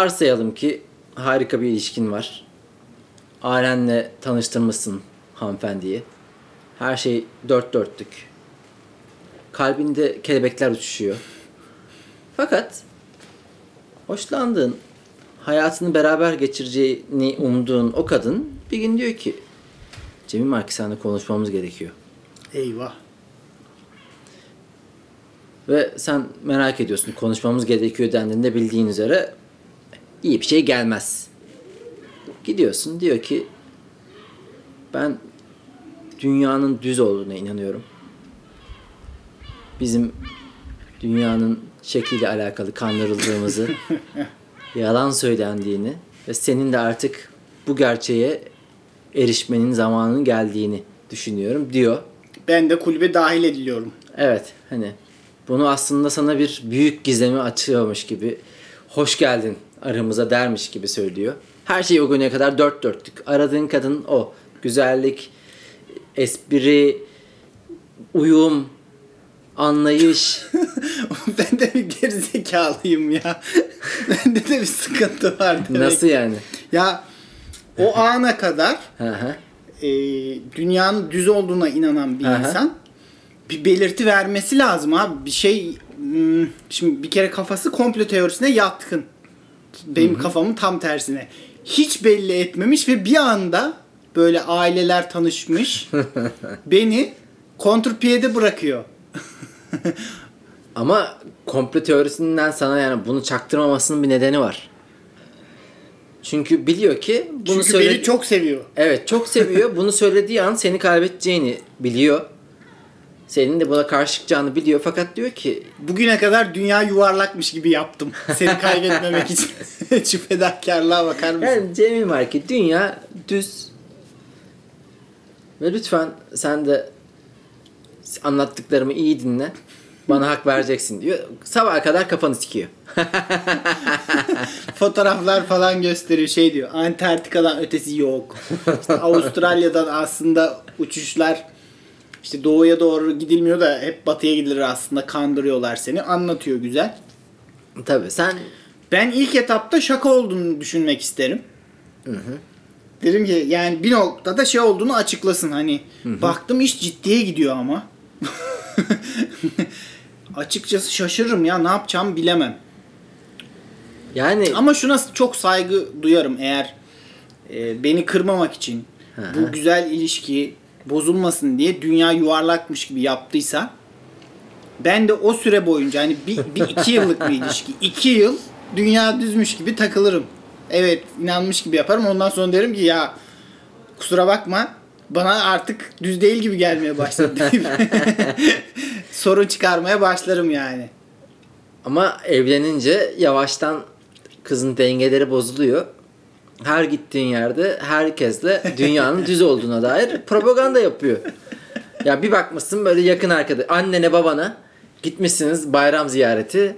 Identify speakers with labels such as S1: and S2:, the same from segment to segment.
S1: Varsayalım ki harika bir ilişkin var. Ailenle tanıştırmışsın hanımefendiyi. Her şey dört dörtlük. Kalbinde kelebekler uçuşuyor. Fakat hoşlandığın, hayatını beraber geçireceğini umduğun o kadın bir gün diyor ki Cemil seninle konuşmamız gerekiyor.
S2: Eyvah.
S1: Ve sen merak ediyorsun konuşmamız gerekiyor dendiğinde bildiğin üzere iyi bir şey gelmez. Gidiyorsun diyor ki ben dünyanın düz olduğuna inanıyorum. Bizim dünyanın şekliyle alakalı kandırıldığımızı, yalan söylendiğini ve senin de artık bu gerçeğe erişmenin zamanının geldiğini düşünüyorum diyor.
S2: Ben de kulübe dahil ediliyorum.
S1: Evet hani bunu aslında sana bir büyük gizemi açıyormuş gibi hoş geldin aramıza dermiş gibi söylüyor. Her şey o güne kadar dört dörtlük. Aradığın kadın o. Güzellik, espri, uyum, anlayış.
S2: ben de bir gerizekalıyım ya. Bende de bir sıkıntı var demek.
S1: Nasıl yani?
S2: Ya o ana kadar e, dünyanın düz olduğuna inanan bir insan bir belirti vermesi lazım abi. Bir şey hmm, şimdi bir kere kafası komplo teorisine yatkın. Benim kafamın tam tersine. Hiç belli etmemiş ve bir anda böyle aileler tanışmış. beni kontrpiyede bırakıyor.
S1: Ama komplo teorisinden sana yani bunu çaktırmamasının bir nedeni var. Çünkü biliyor ki bunu
S2: Çünkü
S1: söyle-
S2: beni çok seviyor.
S1: Evet çok seviyor. Bunu söylediği an seni kaybedeceğini biliyor. Senin de buna karşı çıkacağını biliyor. Fakat diyor ki
S2: Bugüne kadar dünya yuvarlakmış gibi yaptım. Seni kaybetmemek için. Şu fedakarlığa bakar mısın?
S1: yani Cemil Marki dünya düz. Ve lütfen sen de anlattıklarımı iyi dinle. Bana hak vereceksin diyor. Sabaha kadar kafanı sikiyor.
S2: Fotoğraflar falan gösteriyor şey diyor. Antarktika'dan ötesi yok. İşte Avustralya'dan aslında uçuşlar işte doğuya doğru gidilmiyor da hep batıya gidilir aslında kandırıyorlar seni. Anlatıyor güzel.
S1: Tabii sen
S2: Ben ilk etapta şaka olduğunu düşünmek isterim. Dedim ki yani bir noktada şey olduğunu açıklasın hani. Baktım iş ciddiye gidiyor ama. Açıkçası şaşırırım ya ne yapacağımı bilemem.
S1: yani
S2: Ama şuna çok saygı duyarım eğer e, beni kırmamak için
S1: Hı hı.
S2: bu güzel ilişki bozulmasın diye dünya yuvarlakmış gibi yaptıysa ben de o süre boyunca hani bir, bir iki yıllık bir ilişki iki yıl dünya düzmüş gibi takılırım. Evet inanmış gibi yaparım ondan sonra derim ki ya kusura bakma bana artık düz değil gibi gelmeye başladı sorun çıkarmaya başlarım yani.
S1: Ama evlenince yavaştan kızın dengeleri bozuluyor. Her gittiğin yerde herkesle dünyanın düz olduğuna dair propaganda yapıyor. Ya bir bakmışsın böyle yakın arkadaş, annene babana gitmişsiniz bayram ziyareti.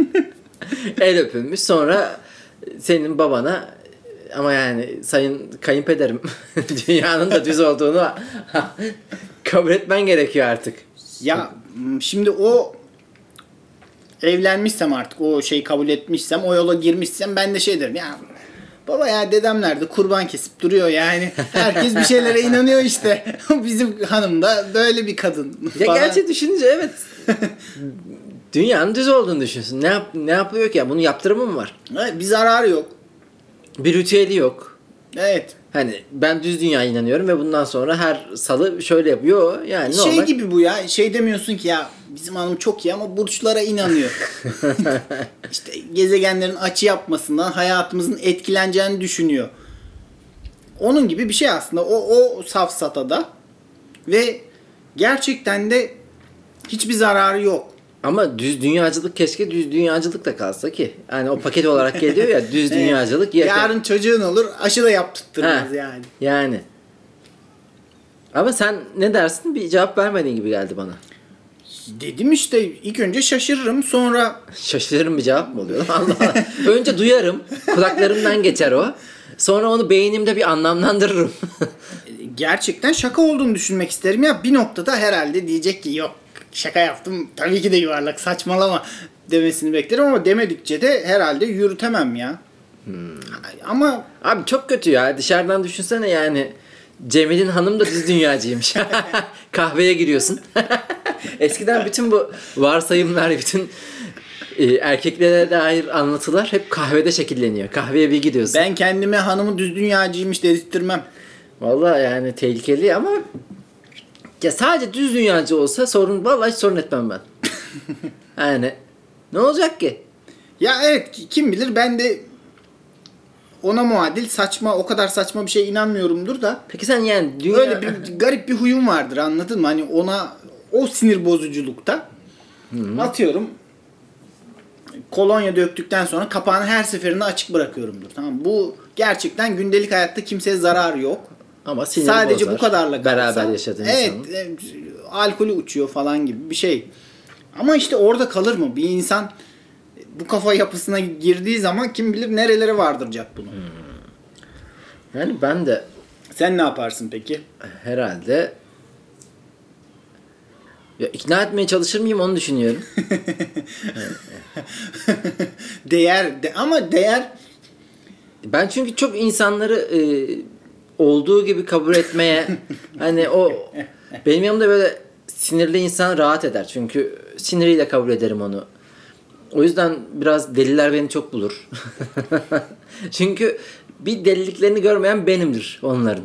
S1: El öpülmüş sonra senin babana ama yani sayın kayınpederim dünyanın da düz olduğunu kabul etmen gerekiyor artık.
S2: Ya şimdi o evlenmişsem artık o şeyi kabul etmişsem o yola girmişsem ben de şey derim ya baba ya dedemler de kurban kesip duruyor yani herkes bir şeylere inanıyor işte bizim hanım da böyle bir kadın
S1: Ya
S2: falan.
S1: gerçi düşününce evet. Dünyanın düz olduğunu düşünsün. Ne yap ne yapıyor ki ya? Bunun yaptırımı mı var?
S2: Evet, bir zararı yok
S1: Bir ritüeli yok.
S2: evet
S1: Hani ben düz dünya inanıyorum ve bundan sonra her salı şöyle yapıyor. Yani
S2: şey
S1: normal.
S2: gibi bu ya şey demiyorsun ki ya bizim hanım çok iyi ama burçlara inanıyor işte gezegenlerin açı yapmasından hayatımızın etkileneceğini düşünüyor. Onun gibi bir şey aslında. O, o safsatada ve gerçekten de hiçbir zararı yok.
S1: Ama düz dünyacılık keşke düz dünyacılık da kalsa ki. Yani o paket olarak geliyor ya düz dünyacılık. yakın.
S2: Yarın çocuğun olur aşı da yaptırtırmaz yani.
S1: Yani. Ama sen ne dersin? Bir cevap vermediğin gibi geldi bana.
S2: Dedim işte ilk önce şaşırırım sonra
S1: Şaşırırım bir cevap mı oluyor? Allah Allah. Önce duyarım. Kulaklarımdan geçer o. Sonra onu beynimde bir anlamlandırırım.
S2: gerçekten şaka olduğunu düşünmek isterim ya bir noktada herhalde diyecek ki yok şaka yaptım tabii ki de yuvarlak saçmalama demesini beklerim ama demedikçe de herhalde yürütemem ya. Ama
S1: Abi çok kötü ya. Dışarıdan düşünsene yani. Cemil'in hanım da düz dünyacıymış. Kahveye giriyorsun. Eskiden bütün bu varsayımlar, bütün e, erkeklere dair anlatılar hep kahvede şekilleniyor. Kahveye bir gidiyorsun.
S2: ben kendime hanımı düz dünyacıymış dedirttirmem.
S1: Vallahi yani tehlikeli ama ya sadece düz dünyacı olsa sorun vallahi hiç sorun etmem ben. yani ne olacak ki?
S2: Ya evet ki- kim bilir ben de ona muadil saçma o kadar saçma bir şeye inanmıyorumdur da
S1: Peki sen yani dünya...
S2: öyle bir garip bir huyum vardır anladın mı? Hani ona o sinir bozuculukta atıyorum kolonya döktükten sonra kapağını her seferinde açık bırakıyorumdur. Tamam? Bu gerçekten gündelik hayatta kimseye zarar yok.
S1: ama sinir
S2: Sadece
S1: bozar.
S2: bu kadarla kalsa.
S1: Beraber yaşadığın
S2: evet,
S1: insanın.
S2: e, alkolü uçuyor falan gibi bir şey. Ama işte orada kalır mı? Bir insan bu kafa yapısına girdiği zaman kim bilir nerelere vardıracak bunu.
S1: Yani ben de
S2: Sen ne yaparsın peki?
S1: herhalde ya ikna etmeye çalışır mıyım onu düşünüyorum.
S2: değer de, ama değer
S1: Ben çünkü çok insanları e, olduğu gibi kabul etmeye hani o benim yanımda böyle sinirli insan rahat eder. Çünkü siniriyle kabul ederim onu. O yüzden biraz deliler beni çok bulur. çünkü bir deliliklerini görmeyen benimdir onların.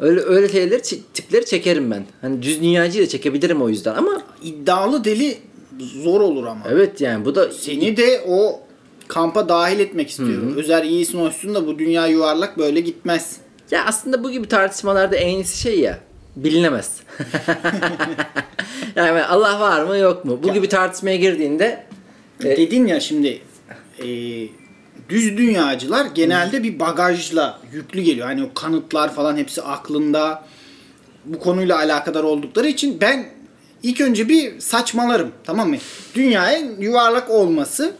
S1: Öyle öyle şeyleri tipleri çekerim ben. Hani düz dünyacıyı da çekebilirim o yüzden ama
S2: iddialı deli zor olur ama.
S1: evet yani bu da
S2: Seni de o kampa dahil etmek istiyor. Özer iyisin hoşsun da bu dünya yuvarlak böyle gitmez.
S1: Ya aslında bu gibi tartışmalarda en iyisi şey ya bilinemez. yani Allah var mı yok mu? Bu gibi tartışmaya girdiğinde e,
S2: Dedin ya şimdi e, düz dünyacılar genelde bir bagajla yüklü geliyor. Hani o kanıtlar falan hepsi aklında. Bu konuyla alakadar oldukları için ben ilk önce bir saçmalarım tamam mı? Dünyaya yuvarlak olması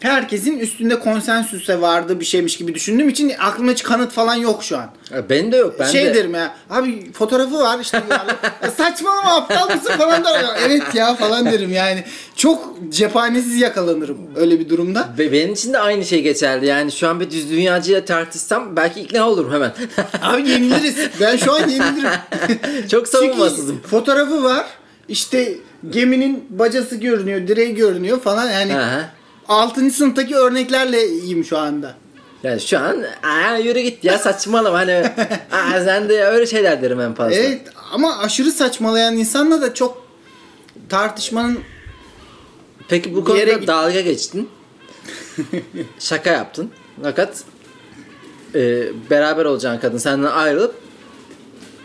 S2: herkesin üstünde konsensüse vardığı bir şeymiş gibi düşündüğüm için aklımda hiç kanıt falan yok şu an.
S1: ya benim de yok. Ben
S2: şey
S1: de,
S2: derim ya abi fotoğrafı var işte. Ya saçmalama aptal mısın falan der. Ya, Evet ya falan derim yani. Çok cephanesiz yakalanırım öyle bir durumda.
S1: Be- benim için de aynı şey geçerli. Yani şu an bir düz dünyacıyla tartışsam belki ikna olurum hemen.
S2: Abi yeniliriz. Ben şu an yenilirim.
S1: Çok savunmasızım.
S2: Çünkü fotoğrafı var. İşte geminin bacası görünüyor, direği görünüyor falan yani.
S1: Aha.
S2: 6. sınıftaki örneklerle iyiyim şu anda.
S1: Yani şu an aa yürü git ya saçmalama hani aa sen de öyle şeyler derim en fazla.
S2: Evet ama aşırı saçmalayan insanla da çok tartışmanın
S1: Peki bu
S2: yere
S1: konuda
S2: git-
S1: dalga geçtin. Şaka yaptın. Fakat e, beraber olacağın kadın senden ayrılıp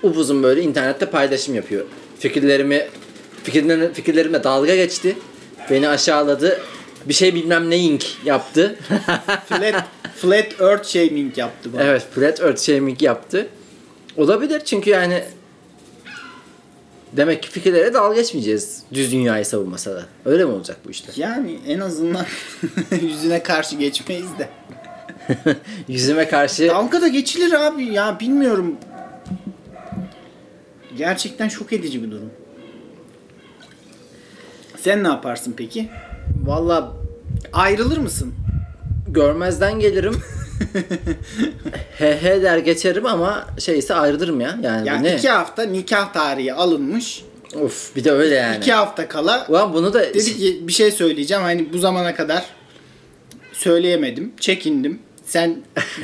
S1: upuzun böyle internette paylaşım yapıyor. Fikirlerimi fikirlerime, fikirlerime dalga geçti. Beni aşağıladı. Bir şey bilmem neyink yaptı.
S2: flat, flat earth shaming yaptı bana.
S1: evet, flat earth shaming yaptı. Olabilir çünkü yani demek ki fikirlere dalga geçmeyeceğiz. Düz dünyayı savunmasa da. Öyle mi olacak bu işte?
S2: Yani en azından yüzüne karşı geçmeyiz de.
S1: Yüzüme karşı
S2: Dalga da geçilir abi ya bilmiyorum. Gerçekten şok edici bir durum. Sen ne yaparsın peki?
S1: Valla
S2: Ayrılır mısın?
S1: görmezden gelirim. he he der geçerim ama şeyse ayrılırım ya. Yani
S2: Yani
S1: bu ne?
S2: iki hafta nikah tarihi alınmış.
S1: Of bir de öyle yani.
S2: İki hafta kala
S1: Ulan bunu da
S2: dedi ki bir şey söyleyeceğim. Hani bu zamana kadar söyleyemedim. Çekindim. Sen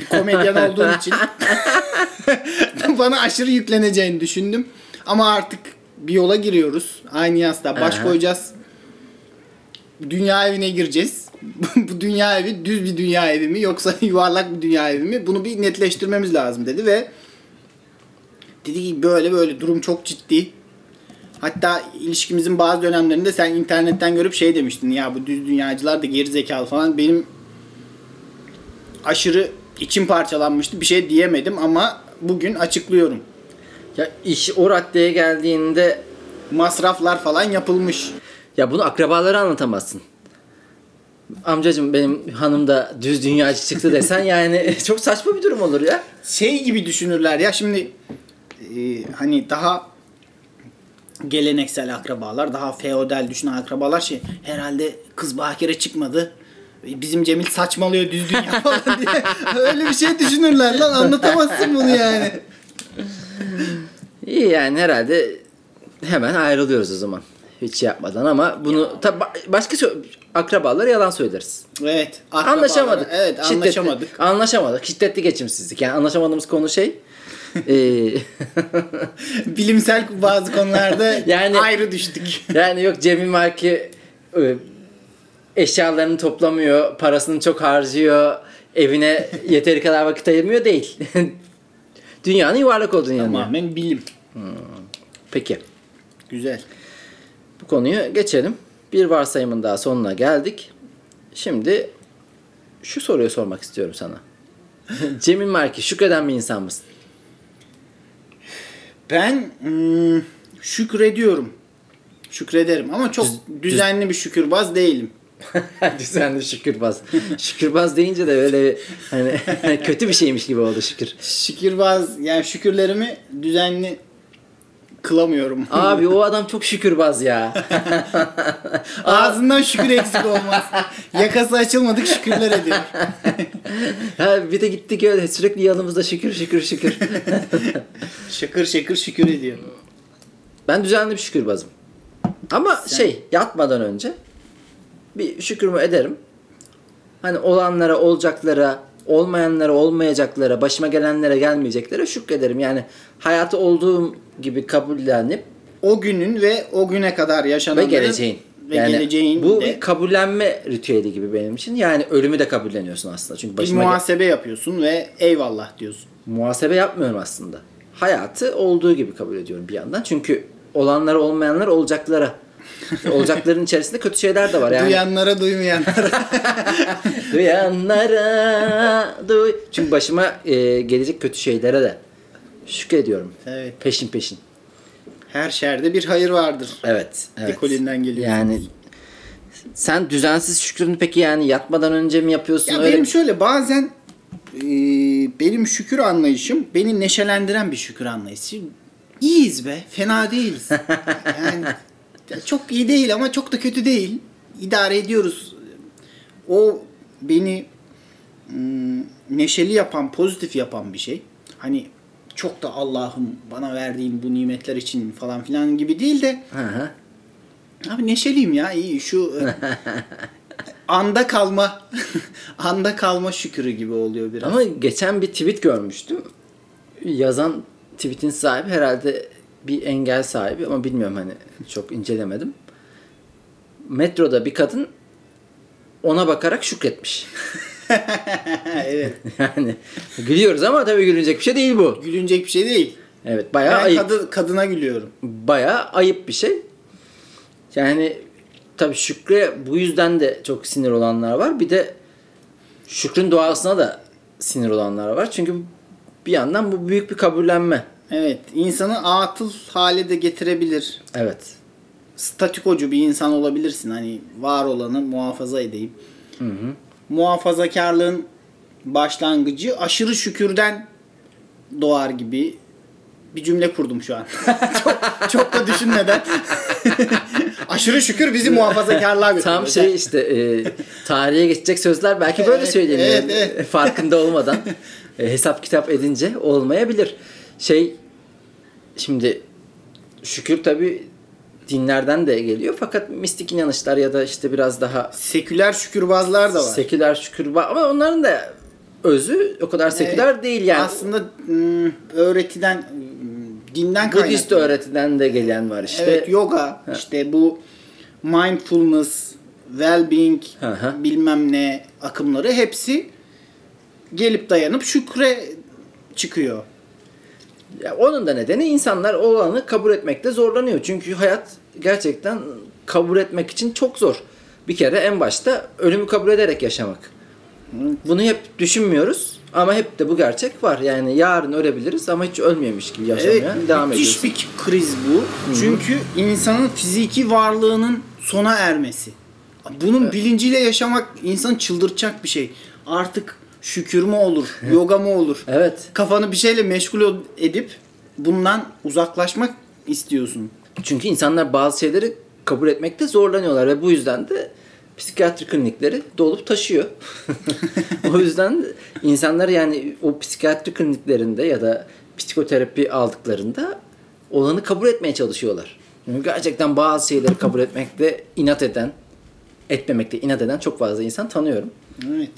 S2: komedyen olduğun için bana aşırı yükleneceğini düşündüm. Ama artık bir yola giriyoruz. Aynı yastığa baş
S1: Aha.
S2: koyacağız. Dünya evine gireceğiz. bu dünya evi düz bir dünya evi mi yoksa yuvarlak bir dünya evi mi? Bunu bir netleştirmemiz lazım dedi ve dedi ki böyle böyle durum çok ciddi. Hatta ilişkimizin bazı dönemlerinde sen internetten görüp şey demiştin ya bu düz dünyacılar da geri zekalı falan. Benim aşırı içim parçalanmıştı. Bir şey diyemedim ama bugün açıklıyorum.
S1: ya iş o raddeye geldiğinde
S2: Masraflar falan yapılmış.
S1: Ya bunu akrabalara anlatamazsın. Amcacım benim hanım da düz dünyacı çıktı desen yani çok saçma bir durum olur ya.
S2: Şey gibi düşünürler ya şimdi e, hani daha geleneksel akrabalar, daha feodal düşünen akrabalar şey herhalde kız bakire çıkmadı. Bizim Cemil saçmalıyor düzgün ya falan diye. Öyle bir şey düşünürler lan anlatamazsın bunu yani.
S1: İyi yani herhalde hemen ayrılıyoruz o zaman. Hiç yapmadan ama bunu tabi başka akrabalara yalan söyleriz.
S2: Evet.
S1: Anlaşamadık.
S2: Evet
S1: Şiddetli-
S2: anlaşamadık.
S1: Anlaşamadık. Şiddetli geçimsizlik. Yani anlaşamadığımız konu şey. eee,
S2: Bilimsel bazı konularda
S1: Yani-
S2: ayrı düştük.
S1: yani yok Cemil Marki e, eşyalarını toplamıyor, parasını çok harcıyor, evine yeteri kadar vakit ayırmıyor değil. Dünyanın yuvarlak olduğunu yanıyor.
S2: Tamamen bilim.
S1: Peki.
S2: Güzel.
S1: Bu konuyu geçelim. Bir varsayımın daha sonuna geldik. Şimdi şu soruyu sormak istiyorum sana. Cemil Marki şükreden bir insan mısın?
S2: Ben hmm, şükrediyorum. Şükrederim ama çok düzenli bir şükürbaz değilim.
S1: Düzenli şükürbaz. şükürbaz deyince de böyle hani kötü bir şeymiş gibi oldu şükür.
S2: Şükürbaz yani şükürlerimi düzenli kılamıyorum.
S1: Abi o adam çok şükürbaz ya.
S2: Ağzından şükür eksik olmaz. Yakası açılmadık şükürler ediyor.
S1: ha, bir de gittik öyle sürekli yanımızda şükür şükür şükür.
S2: Şakır şakır şükür ediyor.
S1: ben düzenli bir şükürbazım. Ama şey yatmadan önce bir şükürümü ederim. Hani olanlara, olacaklara, olmayanlara, olmayacaklara, başıma gelenlere, gelmeyeceklere şükrederim. Yani hayatı olduğum gibi kabullenip
S2: O günün ve o güne kadar
S1: ve
S2: yaşananların
S1: geleceğin.
S2: ve
S1: yani
S2: geleceğin
S1: bu
S2: de
S1: bir kabullenme ritüeli gibi benim için. Yani ölümü de kabulleniyorsun aslında. Çünkü
S2: bir
S1: başıma ge-
S2: muhasebe yapıyorsun ve eyvallah diyorsun.
S1: muhasebe yapmıyorum aslında. Hayatı olduğu gibi kabul ediyorum bir yandan. Çünkü olanlara olmayanlar olacaklara. Olacakların içerisinde kötü şeyler de var. Yani
S2: Duyanlara duymayanlara.
S1: duyanlara duy. Çünkü başıma e, gelecek kötü şeylere de şükrediyorum.
S2: evet.
S1: Peşin peşin.
S2: Her şerde bir hayır vardır.
S1: Evet. evet.
S2: Ekolünden geliyor.
S1: Yani sen düzensiz şükrünü peki yani yatmadan önce mi yapıyorsun?
S2: Ya
S1: öyle
S2: benim şöyle bazen e, benim şükür anlayışım beni neşelendiren bir şükür anlayışı. İyiyiz be, fena değiliz. yani ya çok iyi değil ama çok da kötü değil. İdare ediyoruz. O beni mm, neşeli yapan, pozitif yapan bir şey. Hani çok da Allah'ım bana verdiğin bu nimetler için falan filan gibi değil de
S1: hı.
S2: Abi neşeliyim ya iyi şu e, anda kalma anda kalma şükürü gibi oluyor biraz.
S1: Ama geçen bir tweet görmüştüm. Yazan tweetin sahibi herhalde bir engel sahibi ama bilmiyorum hani çok incelemedim. Metroda bir kadın ona bakarak şükretmiş.
S2: evet.
S1: yani gülüyoruz ama tabii gülünecek bir şey değil bu.
S2: Gülünecek bir şey değil.
S1: Evet bayağı
S2: Ben
S1: ayıp.
S2: kadı- kadına gülüyorum.
S1: Bayağı ayıp bir şey. Yani tabii şükre bu yüzden de çok sinir olanlar var. Bir de şükrün doğasına da sinir olanlar var. Çünkü bir yandan bu büyük bir kabullenme.
S2: Evet. insanı atıl hale de getirebilir.
S1: Evet.
S2: Statikocu bir insan olabilirsin. Hani var olanı muhafaza edeyim. Muhafazakarlığın başlangıcı aşırı şükürden doğar gibi bir cümle kurdum şu an. çok, çok da düşünmeden. aşırı şükür bizi muhafazakarlığa götürüyor.
S1: Tam şey işte e, tarihe geçecek sözler belki böyle söyleniyor.
S2: evet, evet.
S1: Farkında olmadan. E, hesap kitap edince olmayabilir. Şey şimdi şükür tabi dinlerden de geliyor fakat mistik inanışlar ya da işte biraz daha
S2: Seküler şükürbazlar da var.
S1: seküler şükür var ama onların da özü o kadar seküler
S2: Evet.
S1: değil yani.
S2: Aslında hmm, öğretiden, hmm, dinden
S1: Budist
S2: kaynaklı.
S1: öğretiden de gelen var işte.
S2: Evet yoga, işte bu mindfulness, well-being,
S1: hı.
S2: bilmem ne akımları hepsi gelip dayanıp şükre çıkıyor.
S1: Ya onun da nedeni insanlar o olanı kabul etmekte zorlanıyor. Çünkü hayat gerçekten kabul etmek için çok zor. Bir kere en başta ölümü kabul ederek yaşamak. Bunu hep düşünmüyoruz ama hep de bu gerçek var. Yani yarın ölebiliriz ama hiç ölmemiş gibi yaşamaya
S2: Evet,
S1: devam
S2: müthiş
S1: ediyoruz.
S2: bir kriz bu. Çünkü insanın fiziki varlığının sona ermesi. Bunun bilinciyle yaşamak insanı çıldırtacak bir şey. Artık şükür mü olur, yoga mı olur?
S1: Evet.
S2: Kafanı bir şeyle meşgul edip bundan uzaklaşmak istiyorsun.
S1: Çünkü insanlar bazı şeyleri kabul etmekte zorlanıyorlar ve bu yüzden de psikiyatri klinikleri dolup taşıyor. o yüzden insanlar yani o psikiyatri kliniklerinde ya da psikoterapi aldıklarında olanı kabul etmeye çalışıyorlar. Çünkü gerçekten bazı şeyleri kabul etmekte inat eden, etmemekte inat eden çok fazla insan tanıyorum.
S2: Evet.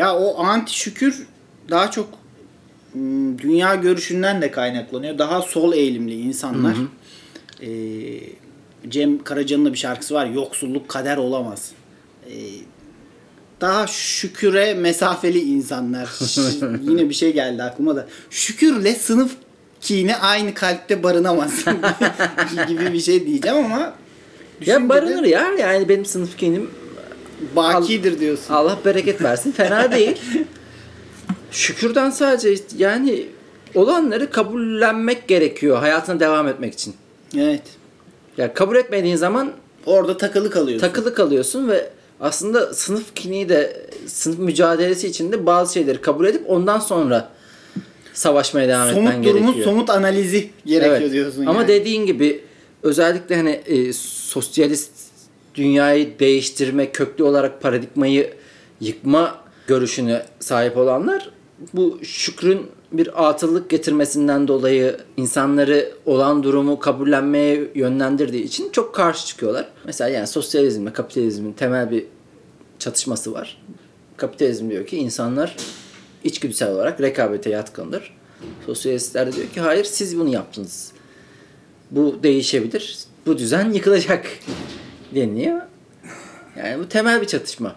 S2: Ya o anti şükür daha çok dünya görüşünden de kaynaklanıyor. Daha sol eğilimli insanlar. Ee, Cem Karaca'nın da bir şarkısı var. Yoksulluk kader olamaz. Ee, daha şüküre mesafeli insanlar. Yine bir şey geldi aklıma da. Şükürle sınıf kini aynı kalpte barınamaz gibi bir şey diyeceğim ama
S1: Ya
S2: düşünce de
S1: barınır ya. Yani benim sınıf kenim
S2: bakidir diyorsun.
S1: Allah bereket versin. Fena değil. Şükürden sadece yani olanları kabullenmek gerekiyor hayatına devam etmek için.
S2: Evet.
S1: Ya kabul etmediğin zaman
S2: Orada takılı kalıyorsun.
S1: takılı kalıyorsun ve aslında sınıf kiniği de sınıf mücadelesi içinde bazı şeyleri kabul edip ondan sonra savaşmaya devam etmen
S2: somut durumun
S1: gerekiyor.
S2: somut analizi gerekiyor
S1: Evet.
S2: diyorsun.
S1: Ama
S2: yani.
S1: dediğin gibi özellikle hani e, sosyalist dünyayı değiştirme, köklü olarak paradigmayı yıkma görüşüne sahip olanlar bu şükrün bir atıllık getirmesinden dolayı insanları olan durumu kabullenmeye yönlendirdiği için çok karşı çıkıyorlar. Mesela yani sosyalizmle kapitalizmin temel bir çatışması var. Kapitalizm diyor ki insanlar içgüdüsel olarak rekabete yatkındır. Sosyalistler de diyor ki hayır siz bunu yaptınız. Bu değişebilir. Bu düzen yıkılacak deniliyor. Yani bu temel bir çatışma.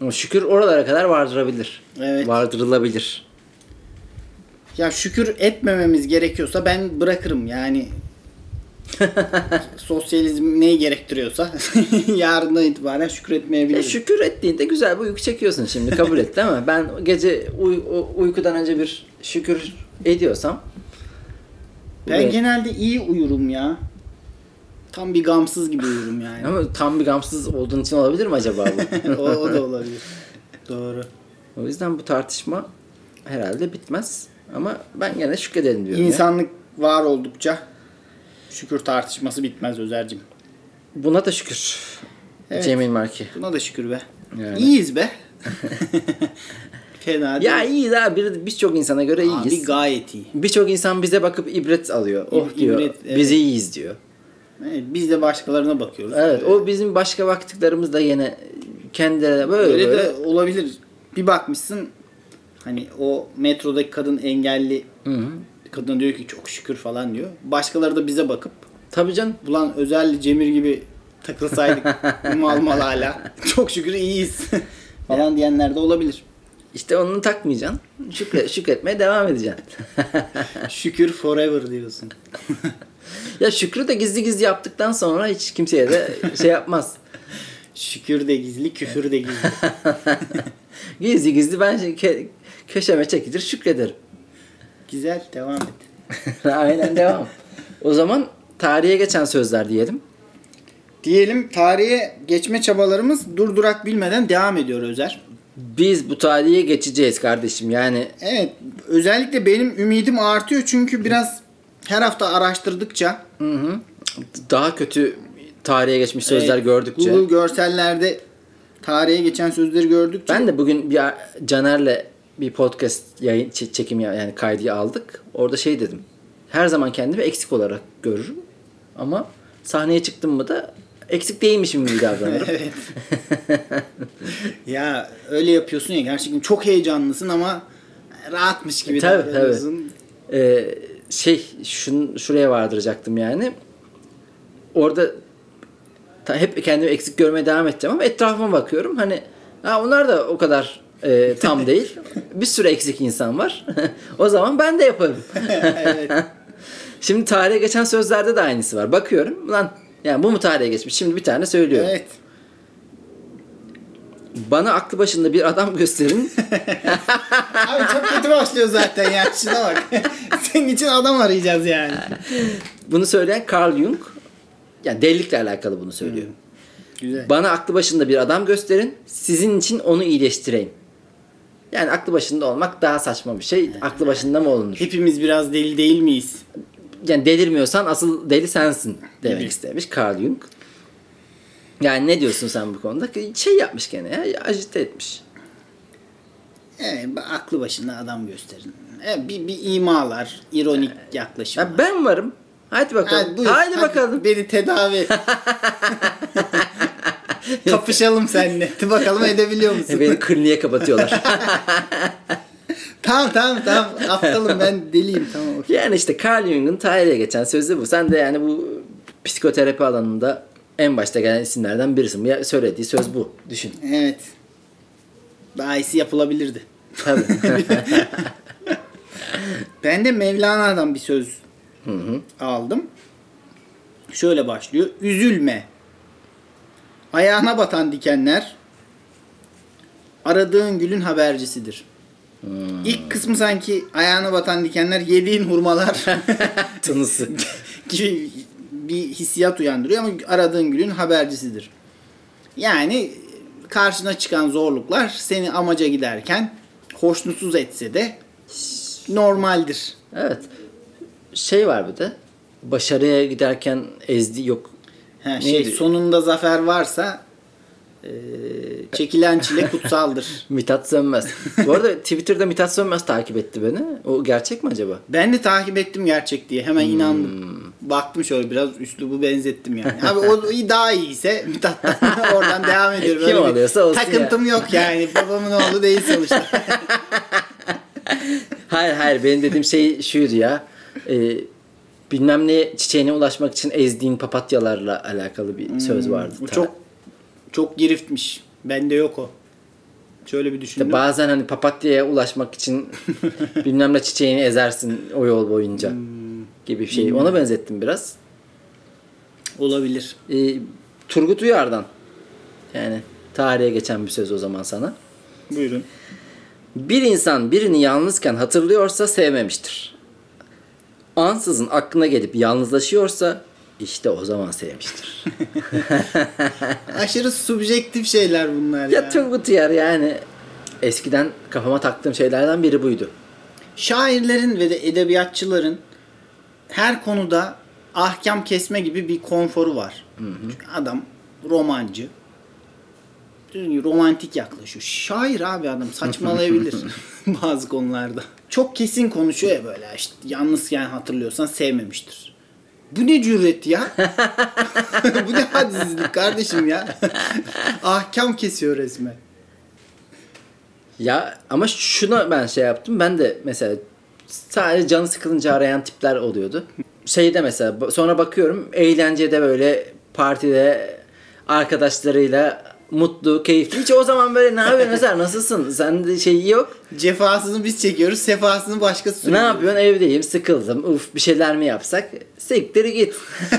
S1: Ama şükür oralara kadar vardırabilir.
S2: Evet.
S1: Vardırılabilir.
S2: Ya şükür etmememiz gerekiyorsa ben bırakırım yani. Sosyalizm neyi gerektiriyorsa yarından itibaren şükür
S1: E
S2: etmeyebilirim.
S1: şükür ettiğinde güzel bir uyku çekiyorsun şimdi kabul et değil mi? Ben gece uy- uykudan önce bir şükür ediyorsam
S2: ben
S1: Evet.
S2: genelde iyi uyurum ya. Tam bir gamsız gibi uyurum yani.
S1: ama tam bir gamsız olduğun için olabilir mi acaba bu?
S2: o, o da olabilir. Doğru.
S1: o yüzden bu tartışma herhalde bitmez. Ama ben gene şükredelim diyorum. ya.
S2: İnsanlık var oldukça şükür tartışması bitmez Özer'cim.
S1: Buna da şükür.
S2: Evet.
S1: Cemil Marki.
S2: Buna da şükür be.
S1: Yani.
S2: İyiyiz be. Fena değil.
S1: Ya iyi daha bir birçok insana göre
S2: Abi
S1: iyiyiz.
S2: gayet iyi.
S1: Birçok insan bize bakıp ibret alıyor. Oh diyor.
S2: ibret, evet.
S1: Biz iyiyiz diyor.
S2: Biz de başkalarına bakıyoruz.
S1: Evet o bizim başka baktıklarımız da yine kendilerine böyle,
S2: Öyle
S1: böyle.
S2: de olabilir. Bir bakmışsın hani o metrodaki kadın engelli
S1: Hı hı.
S2: kadın diyor ki çok şükür falan diyor. Başkaları da bize bakıp
S1: Tabii canım.
S2: ulan özel Cemil gibi takılsaydık mal mal hala. Çok şükür iyiyiz falan diyenler de olabilir.
S1: İşte onu takmayacaksın. Şükre, şükretmeye devam edeceksin.
S2: Şükür forever diyorsun.
S1: ya şükrü de gizli gizli yaptıktan sonra hiç kimseye de şey yapmaz.
S2: Şükür de gizli, küfür de gizli.
S1: Gizli gizli ben şey- ke- köşeme çekilir şükrederim.
S2: Güzel, devam et.
S1: Aynen devam. O zaman tarihe geçen sözler diyelim.
S2: Diyelim tarihe geçme çabalarımız durdurak bilmeden devam ediyor Özer.
S1: Biz bu tarihe geçeceğiz kardeşim. Yani
S2: Evet, özellikle benim ümidim artıyor çünkü biraz her hafta araştırdıkça
S1: hı hı, daha kötü tarihe geçmiş sözler
S2: evet,
S1: gördükçe.
S2: Google görsellerde tarihe geçen sözleri gördükçe
S1: Ben de bugün bir Caner'le bir podcast yayın çekim ya- yani kaydı aldık. Orada şey dedim. Her zaman kendimi eksik olarak görürüm. Ama sahneye çıktım mı da eksik değilmişim gibi davranırım.
S2: evet. ya öyle yapıyorsun ya gerçekten çok heyecanlısın ama rahatmış gibi
S1: Tabii,
S2: davranıyorsun.
S1: Ee, şey şun, şuraya vardıracaktım yani. Orada ta, hep kendimi eksik görmeye devam edeceğim ama etrafıma bakıyorum. Hani ha, onlar da o kadar e, tam değil. Bir sürü eksik insan var. o zaman ben de yaparım.
S2: evet.
S1: Şimdi tarihe geçen sözlerde de aynısı var. Bakıyorum lan yani bu mu tarihe geçmiş? Şimdi bir tane söylüyorum.
S2: Evet.
S1: Bana aklı başında bir adam gösterin.
S2: Abi çok kötü başlıyor zaten ya. Şuna bak. Senin için adam arayacağız yani.
S1: bunu söyleyen Carl Jung. Yani delilikle alakalı bunu söylüyor.
S2: Güzel.
S1: Bana aklı başında bir adam gösterin. Sizin için onu iyileştireyim. Yani aklı başında olmak daha saçma bir şey. Aklı başında mı olunur?
S2: Hepimiz biraz deli değil miyiz?
S1: yani delirmiyorsan asıl deli sensin demek istemiş Carl Jung. Yani ne diyorsun sen bu konuda? Şey yapmış gene ya, ajite etmiş.
S2: Evet, aklı başında adam gösterin. Evet, bir, bir imalar, ironik yaklaşım.
S1: Ya ben varım. Hadi bakalım.
S2: Hadi, buyur,
S1: Hadi,
S2: hadi
S1: bakalım.
S2: Beni tedavi. Kapışalım seninle. Bakalım edebiliyor musun?
S1: Beni kliniğe kapatıyorlar.
S2: tamam tamam tamam. Aptalım ben deliyim tamam. okey.
S1: yani işte Carl Jung'un tarihe geçen sözü bu. Sen de yani bu psikoterapi alanında en başta gelen isimlerden birisin. Ya söylediği söz bu. Düşün.
S2: Evet. Daha iyisi yapılabilirdi.
S1: Tabii.
S2: Ben de Mevlana'dan bir söz aldım. Şöyle başlıyor. Üzülme. Ayağına batan dikenler aradığın gülün habercisidir. İlk kısmı sanki ayağına batan dikenler yediğin hurmalar
S1: Tınısı.
S2: gibi bir hissiyat uyandırıyor ama aradığın gülün habercisidir. Yani karşına çıkan zorluklar seni amaca giderken hoşnutsuz etse de normaldir.
S1: Evet. Şey var bir de. Başarıya giderken ezdi yok.
S2: Ha, şey,
S1: Neydi?
S2: sonunda zafer varsa e, çekilen çile kutsaldır.
S1: Mithat Sönmez. Bu arada Twitter'da Mithat Sönmez takip etti beni. O gerçek mi acaba?
S2: Ben de takip ettim gerçek diye. Hemen
S1: Hmm.
S2: inandım. Baktım şöyle biraz üslubu benzettim yani. Abi o daha iyiyse Mithat'tan oradan devam ediyorum.
S1: Kim
S2: Öyle
S1: oluyorsa olsun
S2: Takıntım yok yani. Babamın oğlu değil sonuçta.
S1: Hayır hayır benim dediğim şey şuydu ya. Ee, bilmem ne çiçeğine ulaşmak için ezdiğin papatyalarla alakalı bir söz vardı.
S2: Bu çok çok giriftmiş. Bende yok o. Şöyle bir düşündüm.
S1: İşte bazen hani papatyaya ulaşmak için bilmem ne çiçeğini ezersin o yol boyunca gibi bir şey. Ona benzettim biraz.
S2: Olabilir.
S1: Ee, Turgut Uyar'dan yani tarihe geçen bir söz o zaman sana.
S2: Buyurun.
S1: Bir insan birini yalnızken hatırlıyorsa sevmemiştir. Ansızın aklına gelip yalnızlaşıyorsa işte o zaman sevmiştir.
S2: Aşırı subjektif şeyler bunlar ya.
S1: ya Turgut Uyar yani eskiden kafama taktığım şeylerden biri buydu.
S2: Şairlerin ve de edebiyatçıların her konuda ahkam kesme gibi bir konforu var. Çünkü adam romancı. Romantik yaklaşıyor. Şair abi adam saçmalayabilir bazı konularda. Çok kesin konuşuyor ya böyle işte yalnızken hatırlıyorsan sevmemiştir. Bu ne cüret ya? Bu ne hadsizlik kardeşim ya? Ahkam kesiyor resmen.
S1: Ya ama şuna ben şey yaptım. Ben de mesela sadece canı sıkılınca arayan tipler oluyordu. Şeyde mesela sonra bakıyorum eğlencede böyle partide arkadaşlarıyla mutlu, keyifli. Hiç o zaman böyle ne yapıyorsun mesela nasılsın? Sende şey yok.
S2: Cefasını biz çekiyoruz, sefasını başkası
S1: Ne
S2: sürüyor.
S1: yapıyorsun? Evdeyim, sıkıldım. Uf bir şeyler mi yapsak? Siktir git.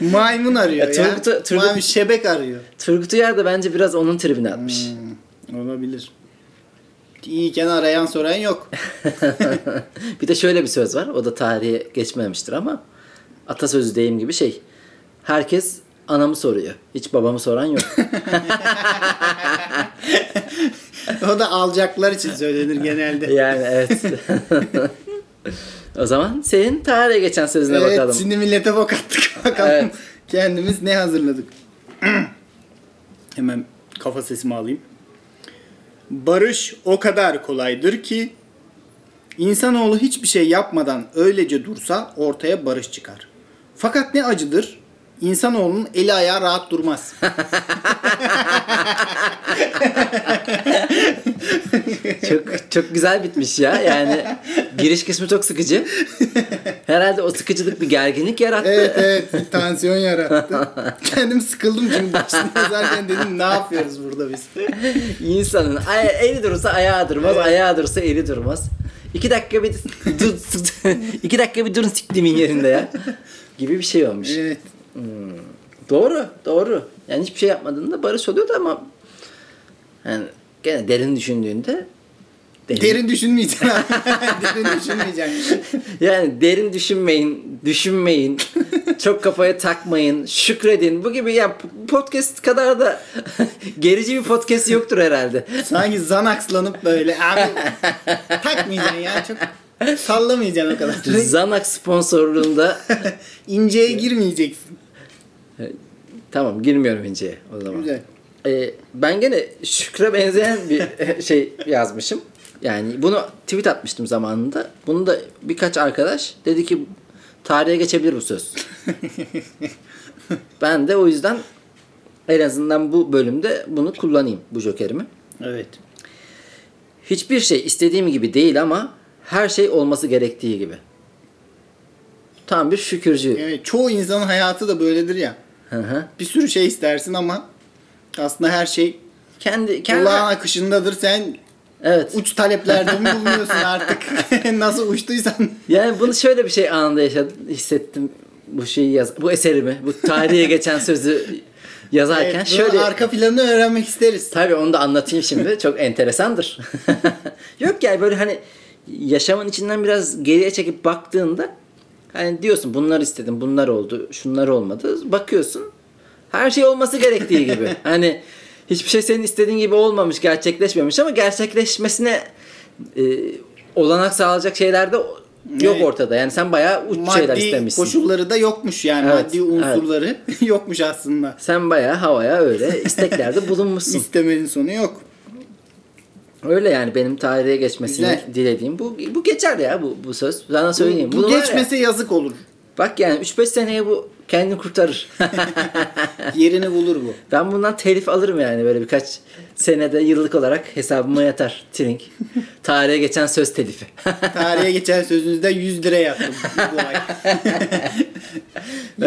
S2: Maymun arıyor
S1: Ya
S2: ya.
S1: Turgut- Turgut-
S2: Maymun şebek arıyor.
S1: Turgut Uyar da bence biraz onun tribine atmış.
S2: Olabilir. İyiyken arayan soran yok.
S1: bir de şöyle bir söz var. O da tarihe geçmemiştir ama atasözü deyim gibi şey. Herkes anamı soruyor. Hiç babamı soran yok.
S2: o da alacaklar için söylenir genelde.
S1: yani evet. o zaman senin tarihe geçen sözüne
S2: evet,
S1: bakalım.
S2: şimdi millete bok attık. Bakalım
S1: Evet.
S2: kendimiz ne hazırladık. Hemen kafa sesimi alayım. Barış o kadar kolaydır ki insanoğlu hiçbir şey yapmadan öylece dursa ortaya barış çıkar. Fakat ne acıdır? İnsanoğlunun eli ayağı rahat durmaz.
S1: Çok çok güzel bitmiş ya. Yani giriş kısmı çok sıkıcı. Herhalde o sıkıcılık bir gerginlik yarattı.
S2: evet evet tansiyon yarattı. Kendim sıkıldım çünkü başını yazarken dedim ne yapıyoruz burada biz?
S1: İnsanın eli durursa ayağı durmaz, ayağı durursa eli durmaz. İki dakika bir dur, iki dakika bir durun siktimin yerinde ya. Gibi bir şey olmuş.
S2: Evet.
S1: Doğru, doğru. Yani hiçbir şey yapmadığında barış oluyordu ama yani gene derin düşündüğünde derin-
S2: Derin düşünmeyeceğim. Derin düşünmeyeceğim.
S1: yani derin düşünmeyin, düşünmeyin. çok kafaya takmayın, şükredin. Bu gibi ya podcast kadar da gerici bir podcast yoktur herhalde.
S2: Sanki zanakslanıp böyle abi takmayacaksın ya çok Sallamayacaksın o kadar.
S1: Zanak sponsorluğunda
S2: İnceye girmeyeceksin.
S1: tamam girmiyorum inceye o zaman.
S2: Güzel.
S1: Ee, ben gene Şükr'e benzeyen bir şey yazmışım. Yani bunu tweet atmıştım zamanında. Bunu da birkaç arkadaş dedi ki tarihe geçebilir bu söz. ben de o yüzden en azından bu bölümde bunu kullanayım bu jokerimi.
S2: Evet.
S1: Hiçbir şey istediğim gibi değil ama her şey olması gerektiği gibi. Tam bir şükürcü.
S2: Evet, çoğu insanın hayatı da böyledir ya.
S1: Hı hı.
S2: Bir sürü şey istersin ama aslında her şey
S1: Kendi kendi
S2: olağan akışındadır. Sen
S1: evet.
S2: uç taleplerde mi bulunuyorsun artık? Nasıl uçtuysan.
S1: Yani bunu şöyle bir şey anında yaşadım, hissettim. Bu şeyi yaz, bu eserimi, bu tarihe geçen sözü yazarken
S2: Evet,
S1: şöyle
S2: arka planını öğrenmek isteriz.
S1: Tabii onu da anlatayım şimdi. Çok enteresandır. Yok yani böyle hani yaşamın içinden biraz geriye çekip baktığında hani diyorsun bunlar istedim, bunlar oldu, şunlar olmadı. Bakıyorsun her şey olması gerektiği gibi. hani hiçbir şey senin istediğin gibi olmamış, gerçekleşmemiş ama gerçekleşmesine e, olanak sağlayacak şeyler de yok
S2: Evet.
S1: ortada. Yani sen bayağı uç şeyler
S2: Maddi
S1: istemişsin.
S2: koşulları da yokmuş yani.
S1: Evet,
S2: Maddi unsurları yokmuş aslında.
S1: Sen bayağı havaya öyle isteklerde bulunmuşsun.
S2: İstemenin sonu yok.
S1: Öyle yani benim tarihe geçmesini
S2: Güzel.
S1: dilediğim bu bu geçer ya bu bu söz. Sana söyleyeyim.
S2: Bu,
S1: Bunu
S2: bu
S1: var ya,
S2: geçmese yazık olur.
S1: bak yani 3-5 seneye bu kendini kurtarır.
S2: Yerini bulur bu.
S1: ben bundan telif alırım yani böyle birkaç senede yıllık olarak hesabıma yatar. Trink. Tarihe geçen söz telifi.
S2: Tarihe geçen sözünüzde 100 lira yattım bu ay.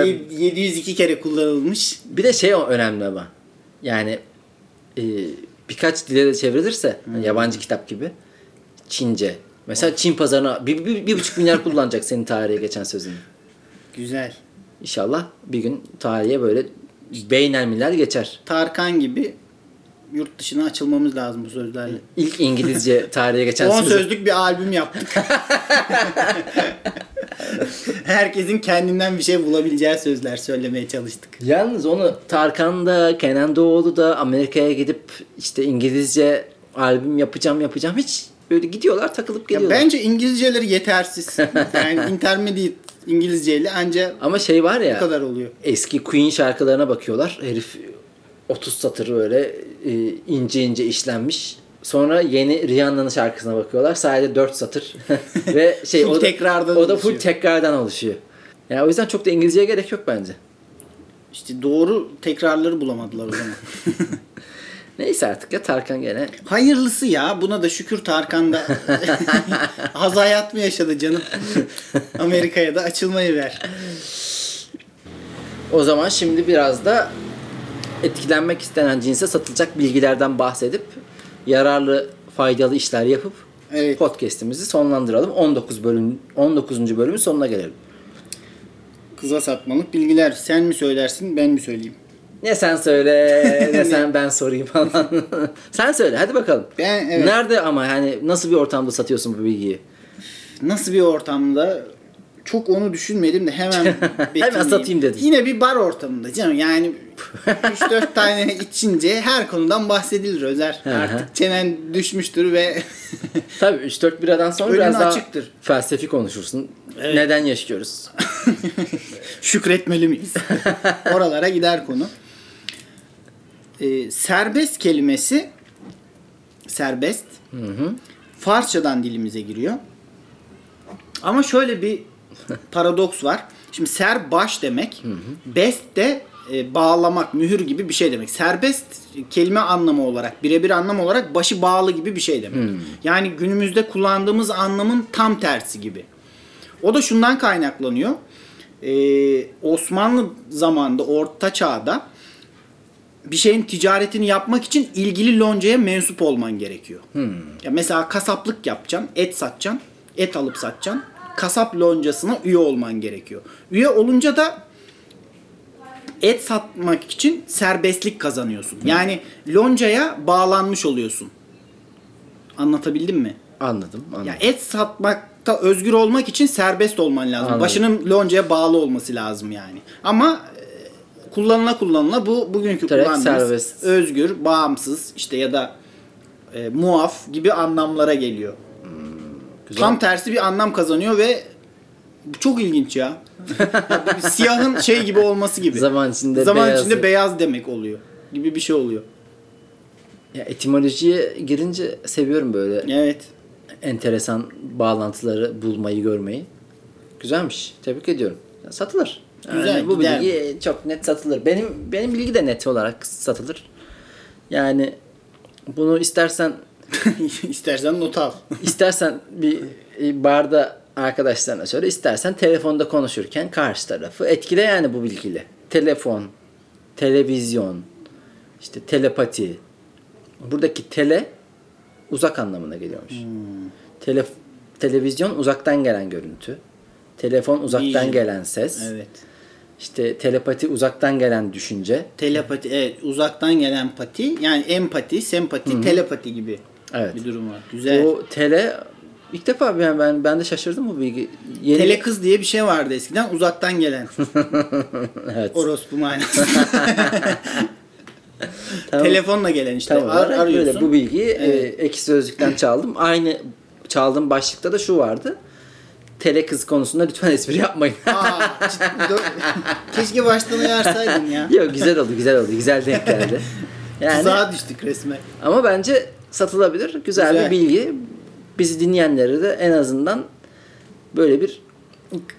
S2: Ye- 702 kere kullanılmış.
S1: bir de şey önemli ama. Yani e, birkaç dile de çevrilirse hani yabancı kitap gibi Çince. Mesela Çin pazarına bir, bir, bir buçuk milyar kullanacak senin tarihe geçen sözünü.
S2: Güzel.
S1: İnşallah bir gün tarihe böyle beynel milyar geçer.
S2: Tarkan gibi yurt dışına açılmamız lazım bu sözlerle.
S1: İlk İngilizce tarihe geçen
S2: 10
S1: sözü.
S2: sözlük bir albüm yaptık. Herkesin kendinden bir şey bulabileceği sözler söylemeye çalıştık.
S1: Yalnız onu Tarkan da Kenan Doğulu da Amerika'ya gidip işte İngilizce albüm yapacağım yapacağım hiç böyle gidiyorlar takılıp
S2: Ya
S1: geliyorlar.
S2: bence İngilizceleri yetersiz. Yani intermediate İngilizceyle anca
S1: Ama şey var
S2: bu
S1: ya
S2: kadar oluyor.
S1: eski Queen şarkılarına bakıyorlar. Herif 30 satır böyle e, ince ince işlenmiş. Sonra yeni Rihanna'nın şarkısına bakıyorlar. Sadece 4 satır. Ve şey
S2: Full
S1: o da,
S2: tekrardan
S1: o da full
S2: oluşuyor.
S1: tekrardan oluşuyor. Yani o yüzden çok da İngilizceye gerek yok bence.
S2: İşte doğru tekrarları bulamadılar o zaman.
S1: Neyse artık ya Tarkan gene
S2: Hayırlısı ya. Buna da şükür Tarkan da az hayat mı yaşadı canım? Amerika'ya da açılmayı ver.
S1: O zaman şimdi biraz da etkilenmek istenen cinse satılacak bilgilerden bahsedip yararlı faydalı işler yapıp
S2: Evet.
S1: podcast'imizi sonlandıralım. 19 bölüm 19. bölümün sonuna gelelim.
S2: Kıza satmalık bilgiler. Sen mi söylersin ben mi söyleyeyim?
S1: Ne sen söyle ne sen ben sorayım falan. sen söyle hadi bakalım.
S2: Ben evet.
S1: Nerede ama yani nasıl bir ortamda satıyorsun bu bilgiyi?
S2: Nasıl bir ortamda? Çok onu düşünmedim de hemen betimleyeyim.
S1: satayım dedin.
S2: Yine bir bar ortamında canım. Yani 3-4 tane içince her konudan bahsedilir Özer. Artık çenen düşmüştür ve
S1: Tabii 3-4 biradan sonra
S2: Önün
S1: biraz daha
S2: açıktır.
S1: felsefi konuşursun.
S2: Evet.
S1: Neden yaşıyoruz?
S2: şükretmeli miyiz? Oralara gider konu. Ee, serbest kelimesi serbest Farsçadan dilimize giriyor. Ama şöyle bir paradoks var. Şimdi ser baş demek. Best de e, bağlamak, mühür gibi bir şey demek. Serbest kelime anlamı olarak, birebir anlam olarak başı bağlı gibi bir şey demek. Yani günümüzde kullandığımız anlamın tam tersi gibi. O da şundan kaynaklanıyor. Ee, Osmanlı zamanında, Orta Çağ'da bir şeyin ticaretini yapmak için ilgili loncaya mensup olman gerekiyor. Ya mesela kasaplık yapacaksın, et satacaksın, et alıp satacaksın. Kasap loncasına üye olman gerekiyor. Üye olunca da et satmak için serbestlik kazanıyorsun. Yani loncaya bağlanmış oluyorsun. Anlatabildim mi?
S1: Anladım. anladım.
S2: Ya et satmakta özgür olmak için serbest olman lazım.
S1: Anladım.
S2: Başının loncaya bağlı olması lazım yani. Ama kullanıla kullanıla bu bugünkü
S1: Direkt
S2: kullandığımız
S1: serbest.
S2: özgür, bağımsız işte ya da e, muaf gibi anlamlara geliyor.
S1: Güzel.
S2: Tam tersi bir anlam kazanıyor ve bu çok ilginç ya. Siyahın şey gibi olması gibi.
S1: Zaman içinde
S2: Zaman
S1: beyazı.
S2: içinde beyaz demek oluyor. Gibi bir şey oluyor.
S1: Ya etimolojiye girince seviyorum böyle
S2: Evet.
S1: enteresan bağlantıları bulmayı, görmeyi. Güzelmiş. Tebrik ediyorum. Ya Satılır. Yani
S2: Güzel,
S1: bu
S2: gider
S1: bilgi çok net satılır. Benim benim bilgi de net olarak satılır. Yani bunu istersen
S2: İstersen not al.
S1: istersen bir e, barda arkadaşlarına söyle, istersen telefonda konuşurken karşı tarafı etkile yani bu bilgiyle. Telefon, televizyon, işte telepati. Buradaki tele uzak anlamına geliyormuş. Tele, televizyon uzaktan gelen görüntü. Telefon uzaktan
S2: Vision.
S1: gelen ses.
S2: Evet.
S1: İşte telepati uzaktan gelen düşünce.
S2: Telepati evet uzaktan gelen pati yani empati, sempati, telepati gibi
S1: Evet.
S2: bir durum var. Güzel.
S1: O tele ilk defa ben ben ben de şaşırdım bu bilgi. Yeni,
S2: Tele kız diye bir şey vardı eskiden uzaktan gelen.
S1: evet.
S2: Orospu manası.
S1: Tamam.
S2: Telefonla gelen işte.
S1: Tam
S2: Ar- arıyorsun.
S1: böyle bu bilgiyi e,
S2: Evet.
S1: ekşi sözlükten çaldım. Aynı çaldığım başlıkta da şu vardı. Tele kız konusunda lütfen espri yapmayın.
S2: Aa, ciddi-. Keşke baştan uyarsaydın ya.
S1: Yok güzel oldu güzel oldu. Güzel denk geldi. Yani
S2: Tuzağa düştük resmen.
S1: ama bence satılabilir. Güzel,
S2: Güzel.
S1: bir bilgi. Bizi dinleyenlere de en azından böyle bir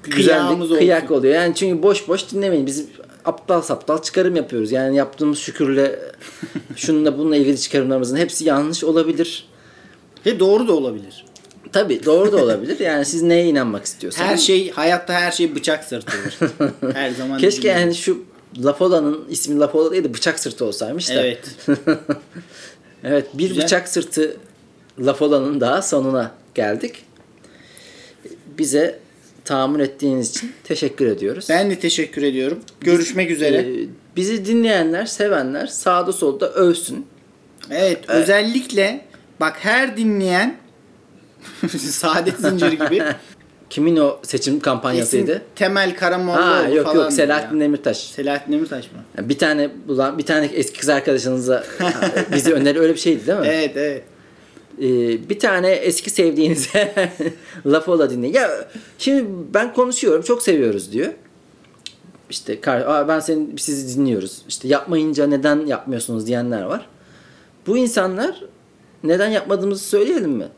S1: güzel bir kıyak
S2: olsun.
S1: oluyor. Yani çünkü boş boş dinlemeyin. Biz aptal saptal çıkarım yapıyoruz. Yani yaptığımız şükürle şununla bununla ilgili çıkarımlarımızın hepsi yanlış olabilir.
S2: Ve doğru da olabilir.
S1: Tabii doğru da olabilir. Yani siz neye inanmak istiyorsanız.
S2: Her şey hayatta her şey bıçak sırtıdır. her zaman.
S1: Keşke
S2: dediğim
S1: yani şu Lapola'nın ismi Lapola değil de bıçak sırtı olsaymış da.
S2: Evet.
S1: evet bir
S2: Güzel.
S1: bıçak sırtı Lapola'nın daha sonuna geldik. Bize tahammül ettiğiniz için teşekkür ediyoruz.
S2: Ben de teşekkür ediyorum. Görüşmek üzere.
S1: Ee, bizi dinleyenler, sevenler sağda solda övsün.
S2: Evet, özellikle bak her dinleyen Saadet Zinciri gibi
S1: Kimin o seçim kampanyasıydı?
S2: kesin Temel Karamollaoğlu
S1: Ha yok
S2: falan
S1: yok Selahattin
S2: ya.
S1: Demirtaş.
S2: Selahattin Demirtaş mı?
S1: Bir tane bulan bir tane eski kız arkadaşınıza bizi öneri öyle bir şeydi değil mi?
S2: Evet evet.
S1: Ee, bir tane eski sevdiğinize laf ola dinleyin. Ya şimdi ben konuşuyorum çok seviyoruz diyor. İşte Aa, ben senin sizi dinliyoruz. İşte yapmayınca neden yapmıyorsunuz diyenler var. Bu insanlar neden yapmadığımızı söyleyelim mi?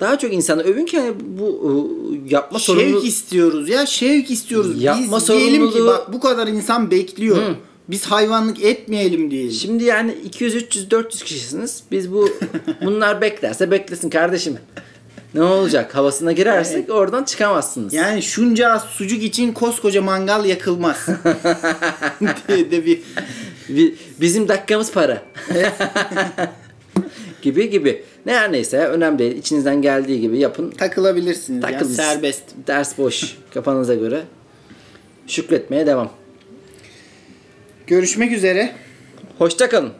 S1: Daha çok insanı övün ki hani bu e, yapma sorumluluğu
S2: Şevk istiyoruz ya şevk istiyoruz.
S1: Yapma
S2: Biz diyelim ki
S1: sorumluluğu-
S2: bak bu kadar insan bekliyor.
S1: Hı.
S2: Biz hayvanlık etmeyelim diyelim.
S1: Şimdi yani 200 300 400 kişisiniz. Biz bu bunlar beklerse beklesin kardeşim. Ne olacak? Havasına girersek oradan çıkamazsınız.
S2: Yani şunca sucuk için koskoca mangal yakılmaz. diye de bir
S1: Bi- Bizim dakikamız para. Gibi gibi. Ne her neyse ya, önemli değil. İçinizden geldiği gibi yapın.
S2: takılabilirsiniz ya
S1: Takılın.
S2: serbest.
S1: Ders boş. Kafanıza göre. Şükretmeye devam.
S2: Görüşmek üzere.
S1: Hoşça kalın.